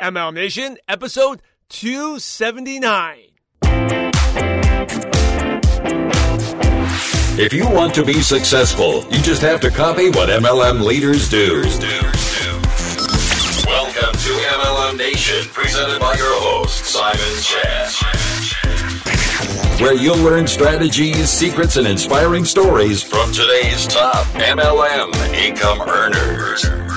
MLM Nation, episode 279. If you want to be successful, you just have to copy what MLM leaders do. Welcome to MLM Nation, presented by your host, Simon Chan. Where you'll learn strategies, secrets, and inspiring stories from today's top MLM income earners.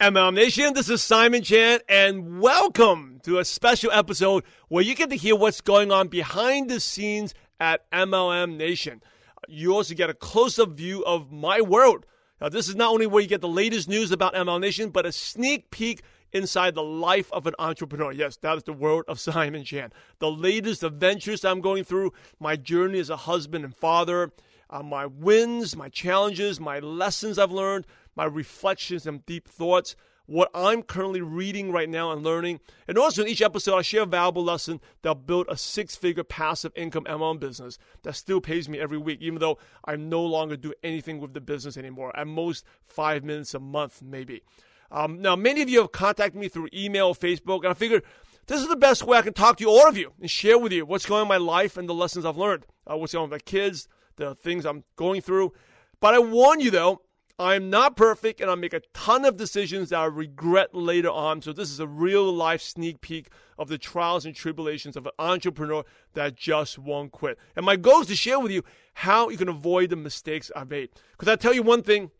MLM Nation, this is Simon Chan, and welcome to a special episode where you get to hear what's going on behind the scenes at MLM Nation. You also get a close up view of my world. Now, this is not only where you get the latest news about MLM Nation, but a sneak peek inside the life of an entrepreneur. Yes, that is the world of Simon Chan. The latest adventures I'm going through, my journey as a husband and father, uh, my wins, my challenges, my lessons I've learned, my reflections and deep thoughts, what I'm currently reading right now and learning. And also in each episode, I share a valuable lesson that'll build a six figure passive income MLM business that still pays me every week, even though I no longer do anything with the business anymore. At most, five minutes a month, maybe. Um, now, many of you have contacted me through email Facebook, and I figured this is the best way I can talk to you, all of you, and share with you what's going on in my life and the lessons I've learned, uh, what's going on with my kids, the things I'm going through. But I warn you, though, I'm not perfect and I make a ton of decisions that I regret later on. So, this is a real life sneak peek of the trials and tribulations of an entrepreneur that just won't quit. And my goal is to share with you how you can avoid the mistakes I've made. Because I tell you one thing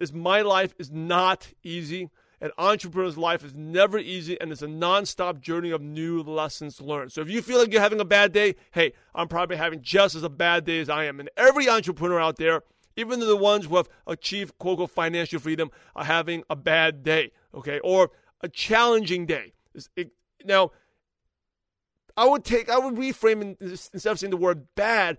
is my life is not easy. An entrepreneur's life is never easy, and it's a nonstop journey of new lessons learned. So if you feel like you're having a bad day, hey, I'm probably having just as a bad day as I am. And every entrepreneur out there, even the ones who have achieved quote unquote financial freedom, are having a bad day, okay, or a challenging day. It, now, I would take, I would reframe instead of saying the word bad.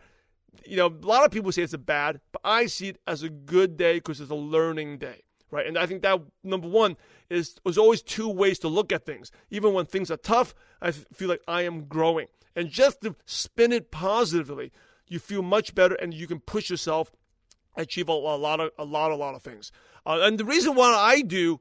You know, a lot of people say it's a bad, but I see it as a good day because it's a learning day right? And I think that number one is there's always two ways to look at things. Even when things are tough, I feel like I am growing, and just to spin it positively, you feel much better, and you can push yourself, achieve a, a lot of a lot a lot of things. Uh, and the reason why I do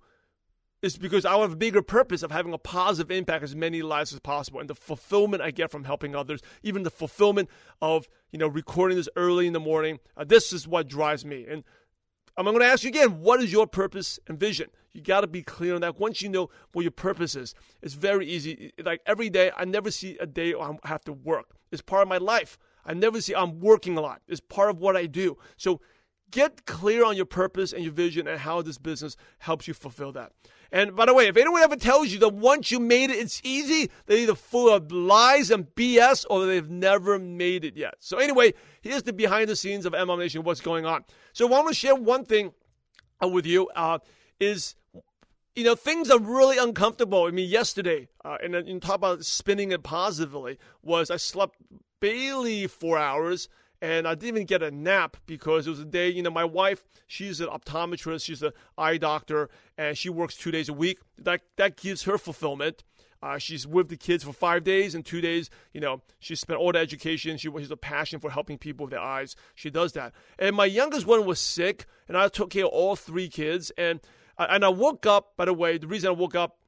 is because I have a bigger purpose of having a positive impact as many lives as possible, and the fulfillment I get from helping others, even the fulfillment of you know recording this early in the morning. Uh, this is what drives me, and I'm going to ask you again, what is your purpose and vision? You got to be clear on that. Once you know what your purpose is, it's very easy. Like every day, I never see a day I have to work. It's part of my life. I never see I'm working a lot. It's part of what I do. So get clear on your purpose and your vision and how this business helps you fulfill that. And by the way, if anyone ever tells you that once you made it, it's easy, they're either full of lies and BS or they've never made it yet. So anyway, here's the behind the scenes of MLM Nation, what's going on. So I want to share one thing uh, with you uh, is you know, things are really uncomfortable. I mean, yesterday, uh, and, and talk about spinning it positively, was I slept barely four hours and I didn't even get a nap because it was a day, you know, my wife, she's an optometrist, she's an eye doctor, and she works two days a week. That, that gives her fulfillment. Uh, she's with the kids for five days, and two days, you know, she spent all the education. She has a passion for helping people with their eyes. She does that. And my youngest one was sick, and I took care of all three kids. And and I woke up. By the way, the reason I woke up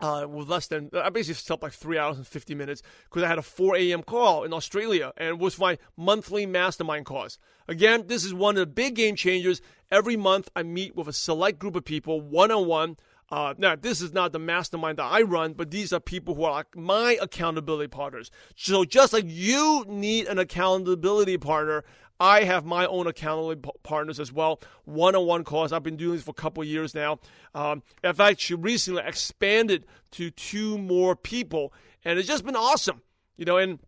uh, with less than I basically slept like three hours and fifty minutes because I had a four a.m. call in Australia and was my monthly mastermind calls. Again, this is one of the big game changers. Every month, I meet with a select group of people one on one. Now, this is not the mastermind that I run, but these are people who are like my accountability partners. So, just like you need an accountability partner, I have my own accountability partners as well, one-on-one calls. I've been doing this for a couple years now. Um, in fact, she recently expanded to two more people, and it's just been awesome. You know, and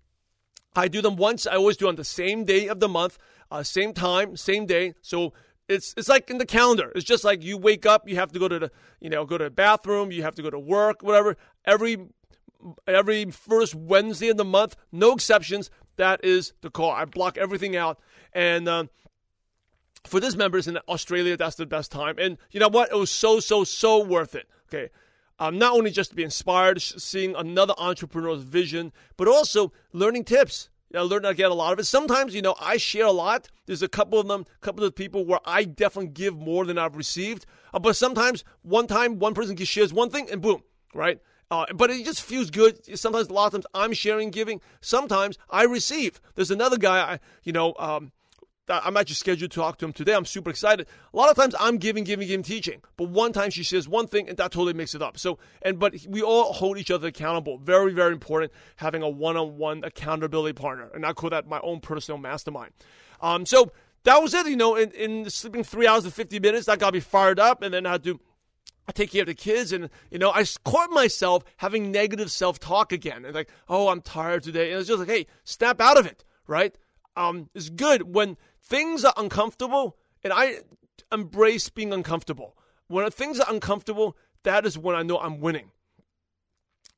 I do them once. I always do on the same day of the month, uh, same time, same day. So it's it's like in the calendar. It's just like you wake up, you have to go to the you know go to the bathroom, you have to go to work, whatever. Every every first Wednesday of the month, no exceptions. That is the call. I block everything out. And uh, for this members in Australia, that's the best time. And you know what? It was so, so, so worth it. Okay. Um, not only just to be inspired, seeing another entrepreneur's vision, but also learning tips. I learned I get a lot of it. Sometimes, you know, I share a lot. There's a couple of them, a couple of people where I definitely give more than I've received. Uh, but sometimes one time one person shares one thing and boom, right? Uh, but it just feels good. Sometimes, a lot of times, I'm sharing, giving. Sometimes I receive. There's another guy, I, you know, um, I'm actually scheduled to talk to him today. I'm super excited. A lot of times I'm giving, giving, giving, teaching, but one time she says one thing and that totally makes it up. So, and but we all hold each other accountable. Very, very important having a one-on-one accountability partner, and I call that my own personal mastermind. Um, so that was it. You know, in, in sleeping three hours and 50 minutes, that got me fired up, and then I had to I take care of the kids, and you know, I caught myself having negative self-talk again, and like, oh, I'm tired today, and it's just like, hey, snap out of it, right? Um, it's good when things are uncomfortable, and I embrace being uncomfortable. When things are uncomfortable, that is when I know I'm winning.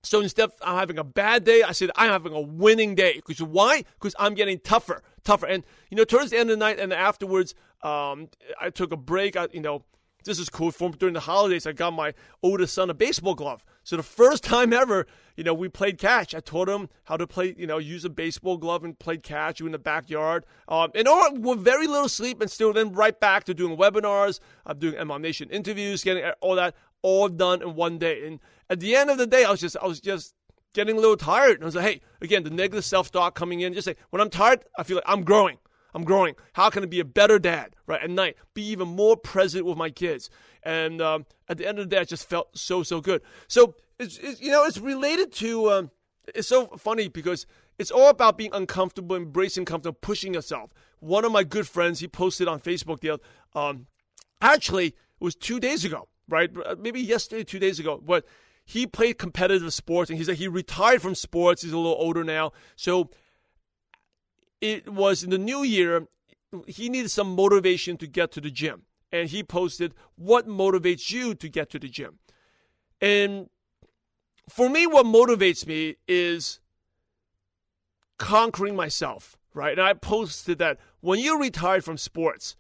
So instead of I'm having a bad day, I said I'm having a winning day. Because why? Because I'm getting tougher, tougher. And you know, towards the end of the night and afterwards, um, I took a break. I, you know, this is cool. For during the holidays, I got my oldest son a baseball glove. So the first time ever, you know, we played catch. I taught him how to play, you know, use a baseball glove and played catch in the backyard. Um, and all with very little sleep, and still then right back to doing webinars, I'm doing MLM Nation interviews, getting all that all done in one day. And at the end of the day, I was just, I was just getting a little tired. And I was like, hey, again, the negative self-talk coming in. Just say, when I'm tired, I feel like I'm growing. I'm growing. How can I be a better dad, right? At night, be even more present with my kids. And um, at the end of the day, I just felt so, so good. So, it's, it's you know, it's related to, um, it's so funny because it's all about being uncomfortable, embracing comfort, pushing yourself. One of my good friends, he posted on Facebook the um, actually, it was two days ago, right? Maybe yesterday, two days ago, but he played competitive sports and he said he retired from sports. He's a little older now. So it was in the new year, he needed some motivation to get to the gym. And he posted, What motivates you to get to the gym? And for me, what motivates me is conquering myself, right? And I posted that when you retired from sports,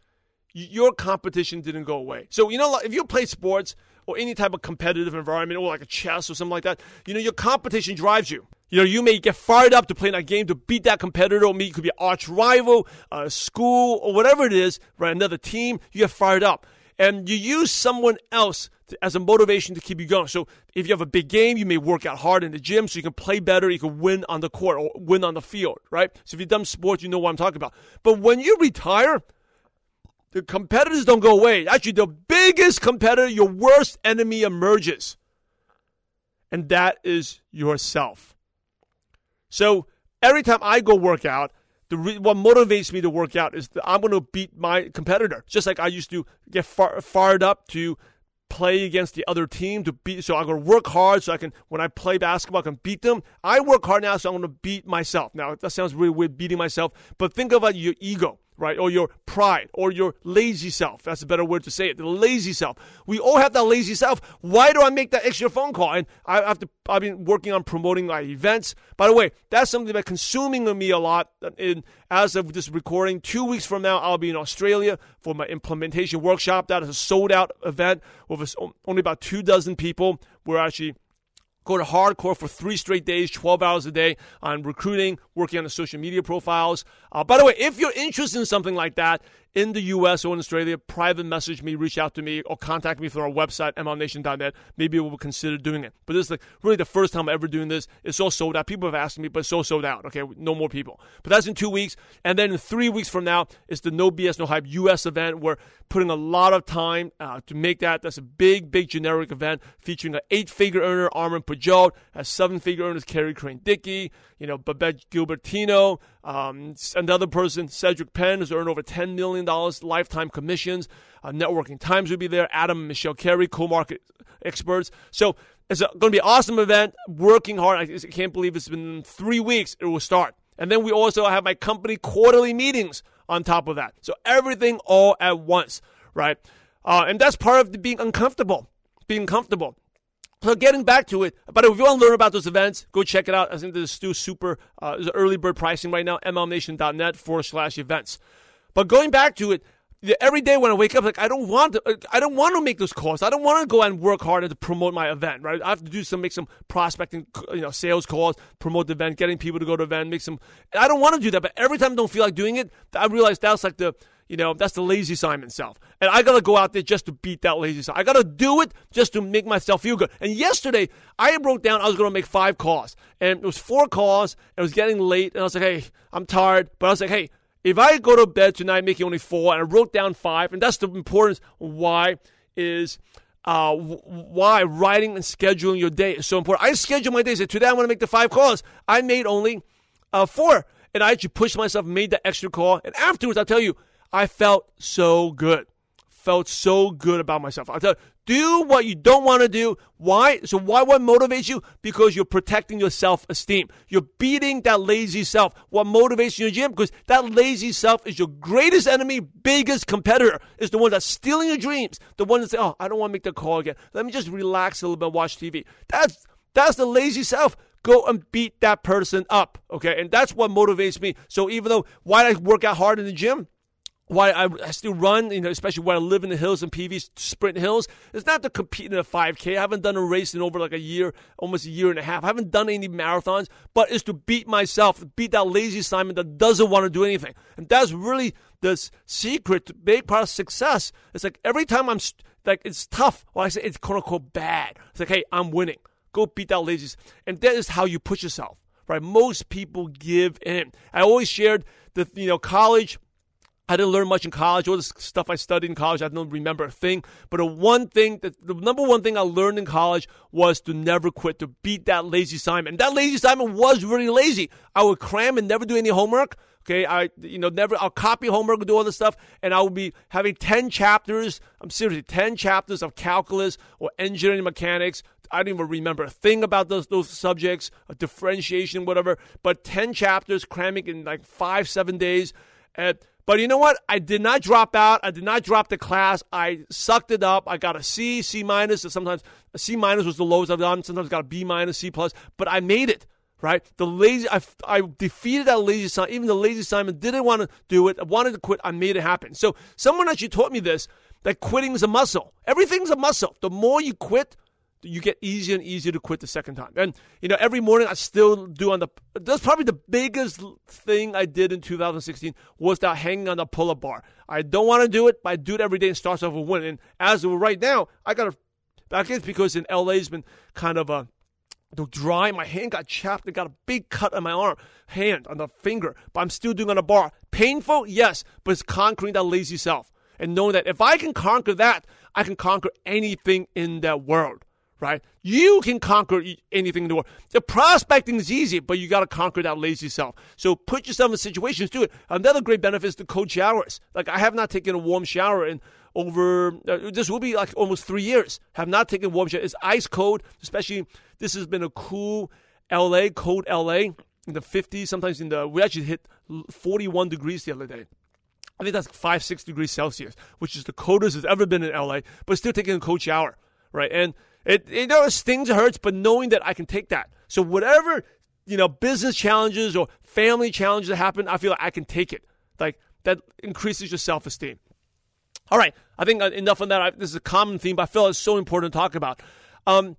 your competition didn't go away. So, you know, if you play sports or any type of competitive environment or like a chess or something like that, you know, your competition drives you. You know, you may get fired up to play that game to beat that competitor, or maybe it could be an arch rival, a school, or whatever it is, right? Another team, you get fired up. And you use someone else to, as a motivation to keep you going. So if you have a big game, you may work out hard in the gym so you can play better, you can win on the court or win on the field, right? So if you've done sports, you know what I'm talking about. But when you retire, the competitors don't go away. Actually, the biggest competitor, your worst enemy emerges. And that is yourself. So every time I go work out, the re- what motivates me to work out is that I'm going to beat my competitor. Just like I used to get far- fired up to play against the other team to beat. So I'm going to work hard so I can, when I play basketball, I can beat them. I work hard now, so I'm going to beat myself. Now that sounds really weird, beating myself, but think about your ego right? Or your pride or your lazy self. That's a better word to say it. The lazy self. We all have that lazy self. Why do I make that extra phone call? And I have to, I've been working on promoting my events. By the way, that's something that's consuming me a lot. In, as of this recording, two weeks from now, I'll be in Australia for my implementation workshop. That is a sold out event with only about two dozen people. We're actually Go to hardcore for three straight days, 12 hours a day on recruiting, working on the social media profiles. Uh, by the way, if you're interested in something like that, in the US or in Australia, private message me, reach out to me, or contact me through our website, mlmnation.net. Maybe we'll consider doing it. But this is like really the first time I'm ever doing this. It's so sold out. People have asked me, but it's so sold out. Okay, no more people. But that's in two weeks. And then in three weeks from now, it's the No BS, No Hype US event. We're putting a lot of time uh, to make that. That's a big, big generic event featuring an eight figure earner, Armin Pajot, a seven figure earner, Kerry Crane Dickey, you know, Babette Gilbertino, um, another person, Cedric Penn, has earned over $10 million lifetime commissions. Uh, Networking Times will be there. Adam and Michelle Carey, co-market experts. So it's going to be an awesome event. Working hard. I can't believe it's been three weeks. It will start. And then we also have my company quarterly meetings on top of that. So everything all at once, right? Uh, and that's part of being uncomfortable. Being comfortable. So getting back to it, but if you want to learn about those events, go check it out. I think there's still super uh, there's early bird pricing right now, mlmnation.net forward slash events. But going back to it, every day when I wake up, like I don't want to, uh, I don't want to make those calls. I don't want to go and work hard to promote my event, right? I have to do some, make some prospecting, you know, sales calls, promote the event, getting people to go to the event, make some. I don't want to do that, but every time I don't feel like doing it, I realize that's like the You know, that's the lazy Simon self. And I gotta go out there just to beat that lazy self. I gotta do it just to make myself feel good. And yesterday, I wrote down I was gonna make five calls. And it was four calls, and it was getting late, and I was like, hey, I'm tired. But I was like, hey, if I go to bed tonight making only four, and I wrote down five, and that's the importance why is uh, why writing and scheduling your day is so important. I schedule my days. Today I want to make the five calls. I made only uh, four, and I actually pushed myself, made the extra call, and afterwards I'll tell you, I felt so good. Felt so good about myself. I'll tell you, do what you don't want to do. Why? So why what motivates you? Because you're protecting your self-esteem. You're beating that lazy self. What motivates you in the gym? Because that lazy self is your greatest enemy, biggest competitor. Is the one that's stealing your dreams. The one that say, "Oh, I don't want to make the call again. Let me just relax a little bit, watch TV." That's that's the lazy self. Go and beat that person up. Okay, and that's what motivates me. So even though why I work out hard in the gym? Why I, I, still run, you know, especially when I live in the hills and PV sprint hills, it's not to compete in a 5K. I haven't done a race in over like a year, almost a year and a half. I haven't done any marathons, but it's to beat myself, beat that lazy Simon that doesn't want to do anything. And that's really the secret, to big part of success. It's like every time I'm, like, it's tough. Well, I say it's quote unquote bad. It's like, hey, I'm winning. Go beat that lazy. And that is how you push yourself, right? Most people give in. I always shared the, you know, college I didn't learn much in college. All the stuff I studied in college, I don't remember a thing. But the one thing, that, the number one thing I learned in college was to never quit, to beat that lazy Simon. And that lazy Simon was really lazy. I would cram and never do any homework. Okay, I you know never I'll copy homework and do all this stuff, and I will be having ten chapters. I'm seriously ten chapters of calculus or engineering mechanics. I don't even remember a thing about those those subjects, differentiation, whatever. But ten chapters, cramming in like five seven days. And but you know what? I did not drop out. I did not drop the class. I sucked it up. I got a C, C minus. Sometimes a C minus was the lowest I've done. Sometimes got a B minus, C plus. But I made it. Right? The lazy, I, I defeated that lazy Simon. Even the lazy Simon didn't want to do it. I wanted to quit. I made it happen. So someone actually taught me this that quitting is a muscle. Everything's a muscle. The more you quit, you get easier and easier to quit the second time. And you know, every morning I still do on the. That's probably the biggest thing I did in 2016 was that hanging on the pull-up bar. I don't want to do it, but I do it every day and starts off with win. And as of right now, I got to. I guess because in LA it's been kind of a dry. My hand got chapped. I got a big cut on my arm, hand, on the finger. But I'm still doing on the bar. Painful, yes, but it's conquering that lazy self and knowing that if I can conquer that, I can conquer anything in that world right? You can conquer anything in the world. The prospecting is easy, but you got to conquer that lazy self. So put yourself in situations, do it. Another great benefit is the cold showers. Like I have not taken a warm shower in over, uh, this will be like almost three years. Have not taken a warm shower. It's ice cold, especially this has been a cool LA, cold LA in the 50s, sometimes in the, we actually hit 41 degrees the other day. I think that's five, six degrees Celsius, which is the coldest it's ever been in LA, but still taking a cold shower, right? And it, you know, stings, it hurts, but knowing that I can take that. So whatever, you know, business challenges or family challenges that happen, I feel like I can take it. Like that increases your self esteem. All right, I think enough on that. I, this is a common theme, but I feel it's so important to talk about. Um,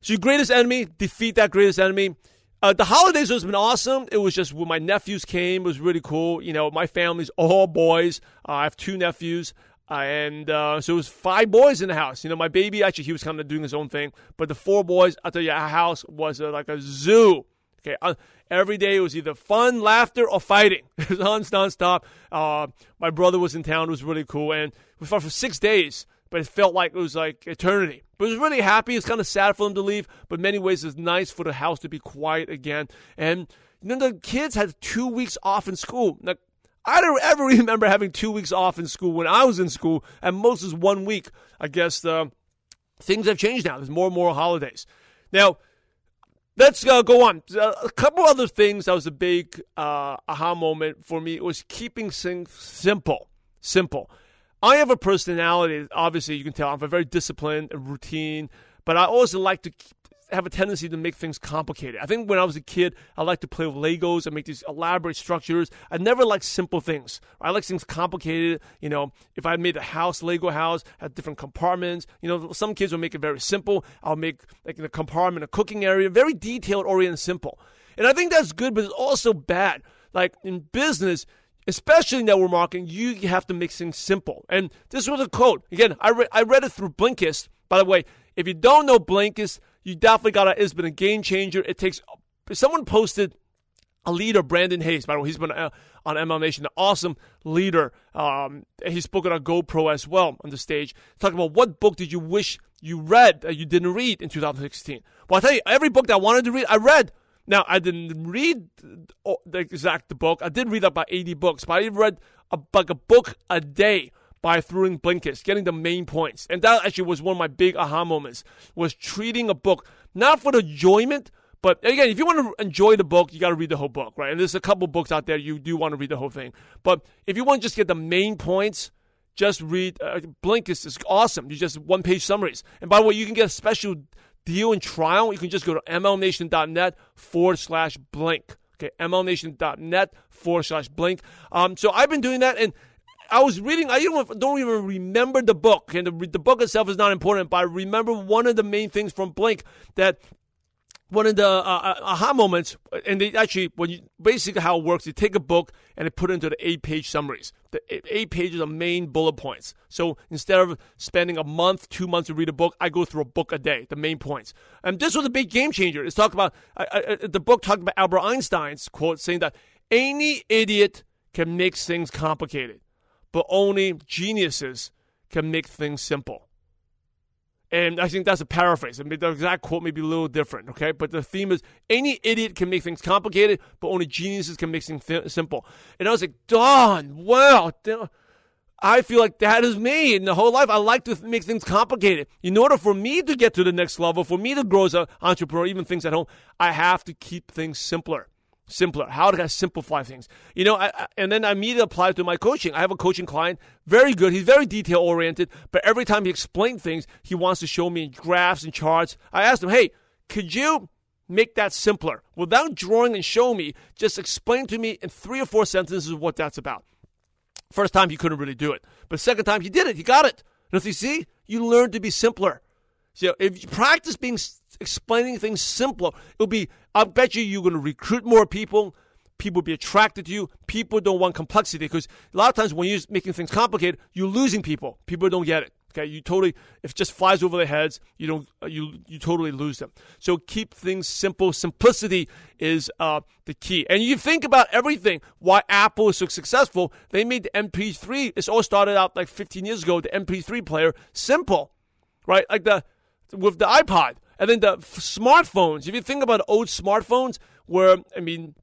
so your greatest enemy, defeat that greatest enemy. Uh, the holidays has been awesome. It was just when my nephews came, it was really cool. You know, my family's all boys. Uh, I have two nephews. Uh, and uh, so it was five boys in the house. You know, my baby actually he was kind of doing his own thing, but the four boys, I tell you, our house was uh, like a zoo. Okay, uh, every day it was either fun, laughter, or fighting. It was on nonstop. Uh, my brother was in town; it was really cool, and we fought for six days. But it felt like it was like eternity. But it was really happy. It's kind of sad for them to leave, but many ways it's nice for the house to be quiet again. And then the kids had two weeks off in school. Now, I don't ever remember having two weeks off in school when I was in school, and most is one week. I guess uh, things have changed now. There's more and more holidays. Now, let's uh, go on. Uh, a couple other things that was a big uh, aha moment for me was keeping things simple. Simple. I have a personality, obviously, you can tell. I'm a very disciplined and routine, but I also like to have a tendency to make things complicated. I think when I was a kid, I liked to play with Legos and make these elaborate structures. I never liked simple things. I like things complicated. You know, if I made a house, Lego house, had different compartments. You know, some kids will make it very simple. I'll make like in a compartment, a cooking area, very detailed, oriented, simple. And I think that's good, but it's also bad. Like in business, especially network marketing, you have to make things simple. And this was a quote. Again, I, re- I read it through Blinkist. By the way, if you don't know Blinkist, you definitely got to, it's been a game changer. It takes, someone posted a leader, Brandon Hayes, by the way, he's been uh, on MLM Nation, an awesome leader. Um, he's spoken on GoPro as well on the stage, talking about what book did you wish you read that you didn't read in 2016. Well, I tell you, every book that I wanted to read, I read. Now, I didn't read the exact book. I did read about 80 books, but I read a, like a book a day by throwing Blinkist, getting the main points. And that actually was one of my big aha moments, was treating a book not for the enjoyment, but again, if you want to enjoy the book, you got to read the whole book, right? And there's a couple books out there you do want to read the whole thing. But if you want to just get the main points, just read uh, Blinkist is awesome. You just one page summaries. And by the way, you can get a special deal and trial. You can just go to mlmnation.net forward slash blink. Okay, mlmnation.net forward slash blink. Um, so I've been doing that and. I was reading. I don't, even remember the book, and the, the book itself is not important. But I remember one of the main things from Blink that one of the uh, uh, aha moments, and they actually, when you basically how it works, you take a book and they put it into the eight page summaries. The eight pages are main bullet points. So instead of spending a month, two months to read a book, I go through a book a day, the main points. And this was a big game changer. It's talked about, uh, uh, the book talked about Albert Einstein's quote saying that any idiot can make things complicated, but only geniuses can make things simple. And I think that's a paraphrase. I mean, the exact quote may be a little different, okay? But the theme is any idiot can make things complicated, but only geniuses can make things th- simple. And I was like, Don, wow. I feel like that is me. In the whole life, I like to make things complicated. In order for me to get to the next level, for me to grow as an entrepreneur, even things at home, I have to keep things simpler simpler? How do I simplify things? You know, I, and then I immediately apply to my coaching. I have a coaching client, very good. He's very detail oriented, but every time he explains things, he wants to show me graphs and charts. I asked him, hey, could you make that simpler without drawing and show me? Just explain to me in three or four sentences what that's about. First time he couldn't really do it, but second time he did it. He got it. And if you see, you learn to be simpler. So if you practice being explaining things simpler, it'll be. I bet you you're going to recruit more people. People will be attracted to you. People don't want complexity because a lot of times when you're making things complicated, you're losing people. People don't get it. Okay, you totally if it just flies over their heads, you don't you you totally lose them. So keep things simple. Simplicity is uh, the key. And you think about everything. Why Apple is so successful? They made the MP3. This all started out like 15 years ago. The MP3 player simple, right? Like the with the iPod. And then the f- smartphones. If you think about old smartphones, where, I mean,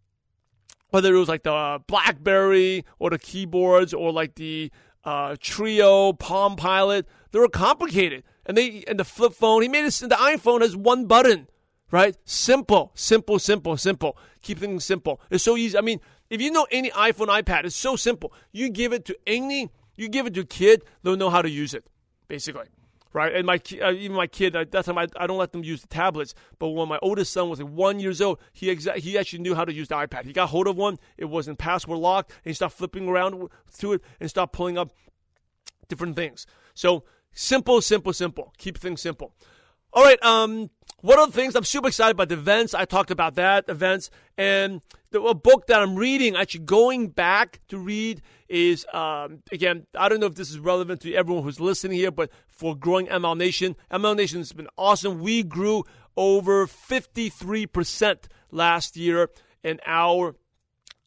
whether it was like the Blackberry or the keyboards or like the uh, Treo, Palm Pilot, they were complicated. And they and the flip phone, he made it. The iPhone has one button, right? Simple, simple, simple, simple. Keep things simple. It's so easy. I mean, if you know any iPhone, iPad, it's so simple. You give it to any, you give it to a kid, they'll know how to use it, basically right? And my uh, even my kid, at that time, I, I don't let them use the tablets. But when my oldest son was like one years old, he exa- he actually knew how to use the iPad. He got hold of one. It wasn't password locked, and he started flipping around to it and start pulling up different things. So simple, simple, simple. Keep things simple. All right. Um, one of the things? I'm super excited about the events. I talked about that events and the a book that I'm reading. Actually, going back to read is um, again. I don't know if this is relevant to everyone who's listening here, but for growing MLM Nation, MLM Nation has been awesome. We grew over 53 percent last year in our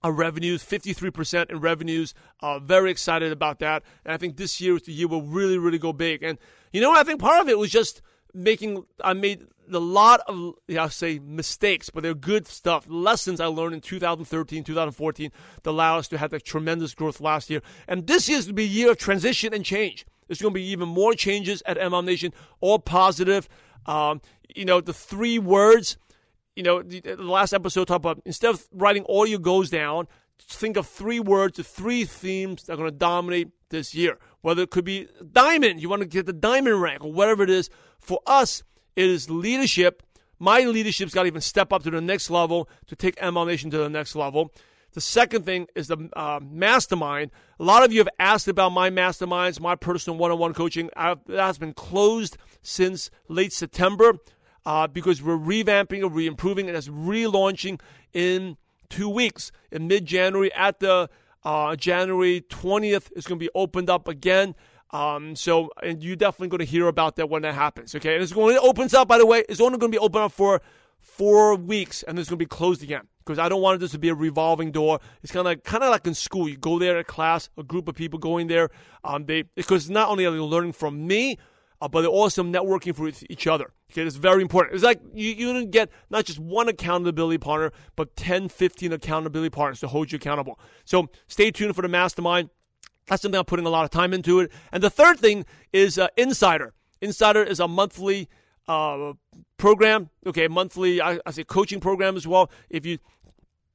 our revenues, 53% in revenues. Uh, very excited about that. And I think this year is the year will really, really go big. And you know what? I think part of it was just making I made a lot of I'll say mistakes, but they're good stuff. Lessons I learned in 2013, 2014 that allow us to have that tremendous growth last year. And this year is to be a year of transition and change. There's going to be even more changes at MLM Nation, all positive. Um, you know, the three words, you know, the, the last episode talked about instead of writing all your goals down, think of three words, the three themes that are going to dominate this year. Whether it could be diamond, you want to get the diamond rank, or whatever it is. For us, it is leadership. My leadership's got to even step up to the next level to take MLM Nation to the next level. The second thing is the uh, mastermind. A lot of you have asked about my masterminds, my personal one on one coaching. That has been closed since late September uh, because we're revamping or re improving and it's relaunching in two weeks in mid January at the Uh, January 20th is going to be opened up again. Um, so, and you're definitely going to hear about that when that happens. Okay, and it's going to opens up. By the way, it's only going to be open up for four weeks, and it's going to be closed again because I don't want this to be a revolving door. It's kind of kind of like in school. You go there at class, a group of people going there. Um, they because not only are they learning from me, uh, but also networking for each other. Okay, it's very important. It's like you, you get not just one accountability partner, but 10, 15 accountability partners to hold you accountable. So stay tuned for the mastermind. That's something I'm putting a lot of time into it. And the third thing is uh, Insider. Insider is a monthly uh, program. Okay, monthly I, I say coaching program as well. If you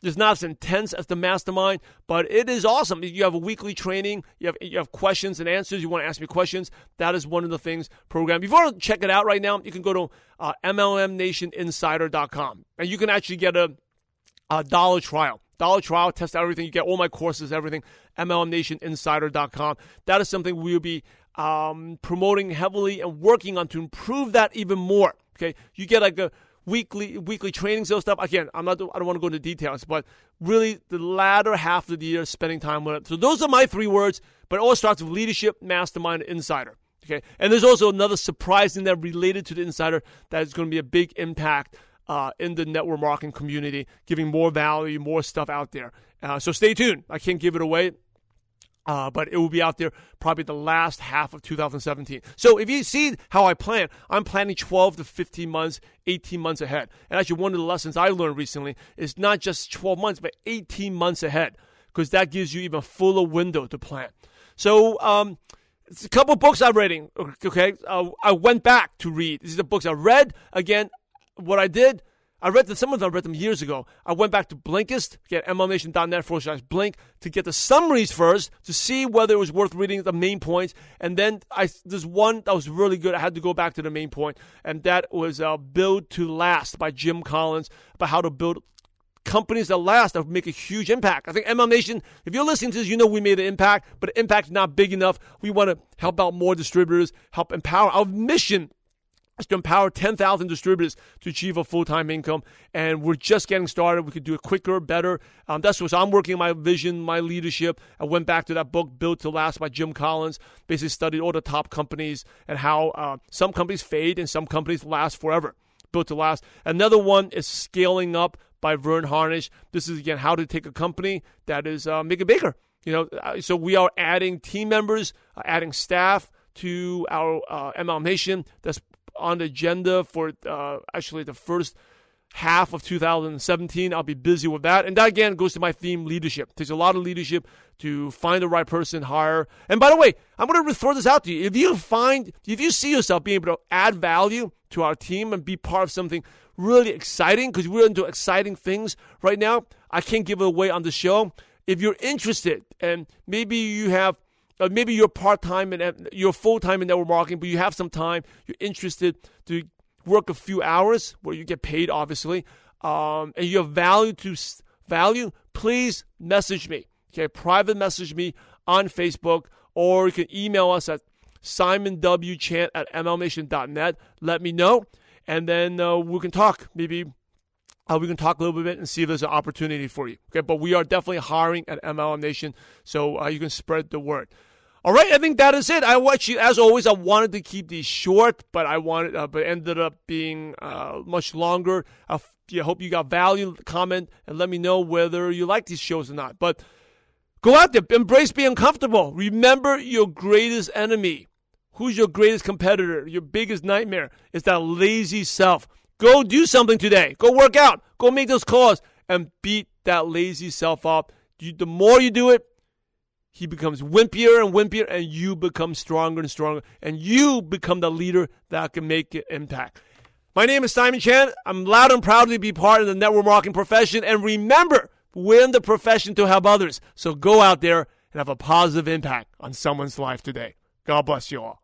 it's not as intense as the mastermind, but it is awesome. You have a weekly training. You have you have questions and answers. You want to ask me questions. That is one of the things program. If you want to check it out right now, you can go to uh, MLMNationInsider.com and you can actually get a, a dollar trial. Dollar trial, test out everything. You get all my courses, everything. MLMNationInsider.com. That is something we'll be um, promoting heavily and working on to improve that even more. Okay, you get like a weekly weekly trainings and stuff. Again, I'm not. I don't want to go into details, but really the latter half of the year, spending time with it. So those are my three words. But it all starts with leadership, mastermind, insider. Okay, and there's also another surprise in there related to the insider that is going to be a big impact uh, in the network marketing community, giving more value, more stuff out there. Uh, so stay tuned. I can't give it away. Uh, but it will be out there probably the last half of 2017. So if you see how I plan, I'm planning 12 to 15 months, 18 months ahead. And actually, one of the lessons I learned recently is not just 12 months, but 18 months ahead, because that gives you even fuller window to plan. So, um, it's a couple books I'm reading. Okay, uh, I went back to read. These are the books I read. Again, what I did, I read some of them I read them years ago. I went back to Blinkist, get mlmnation.net forward slash blink to get the summaries first to see whether it was worth reading the main points. And then I there's one that was really good. I had to go back to the main point, and that was uh, Built to Last by Jim Collins about how to build companies that last that make a huge impact. I think MLM Nation, if you're listening to this, you know we made an impact, but the impact is not big enough. We want to help out more distributors, help empower. Our mission is to empower 10,000 distributors to achieve a full-time income. And we're just getting started. We could do it quicker, better. Um, that's what I'm working on my vision, my leadership. I went back to that book, Built to Last by Jim Collins. Basically studied all the top companies and how uh, some companies fade and some companies last forever. Built to Last. Another one is Scaling Up by Verne Harnish. This is, again, how to take a company that is uh, make it bigger. You know, uh, so we are adding team members, uh, adding staff to our uh, MLM Nation. That's on the agenda for uh, actually the first half of 2017. I'll be busy with that. And that again goes to my theme leadership. It takes a lot of leadership to find the right person, hire. And by the way, I'm going to throw this out to you. If you find, if you see yourself being able to add value to our team and be part of something really exciting, because we're into exciting things right now, I can't give it away on the show. If you're interested and maybe you have uh, maybe you're part time and you're full time in network marketing, but you have some time. You're interested to work a few hours where you get paid, obviously, um, and you have value to value. Please message me. Okay, private message me on Facebook, or you can email us at simonwchan at mlmnation.net. Let me know, and then uh, we can talk. Maybe uh, we can talk a little bit and see if there's an opportunity for you. Okay, but we are definitely hiring at MLM Nation, so uh, you can spread the word. All right, I think that is it. I watch you as always. I wanted to keep these short, but I wanted, uh, but ended up being uh, much longer. I yeah, hope you got value. Comment and let me know whether you like these shows or not. But go out there, embrace being uncomfortable. Remember your greatest enemy. Who's your greatest competitor? Your biggest nightmare is that lazy self. Go do something today. Go work out. Go make those calls and beat that lazy self up. the more you do it, he becomes wimpier and wimpier, and you become stronger and stronger, and you become the leader that can make an impact. My name is Simon Chan. I'm loud and proud to be part of the network marketing profession. And remember, we're in the profession to help others. So go out there and have a positive impact on someone's life today. God bless you all.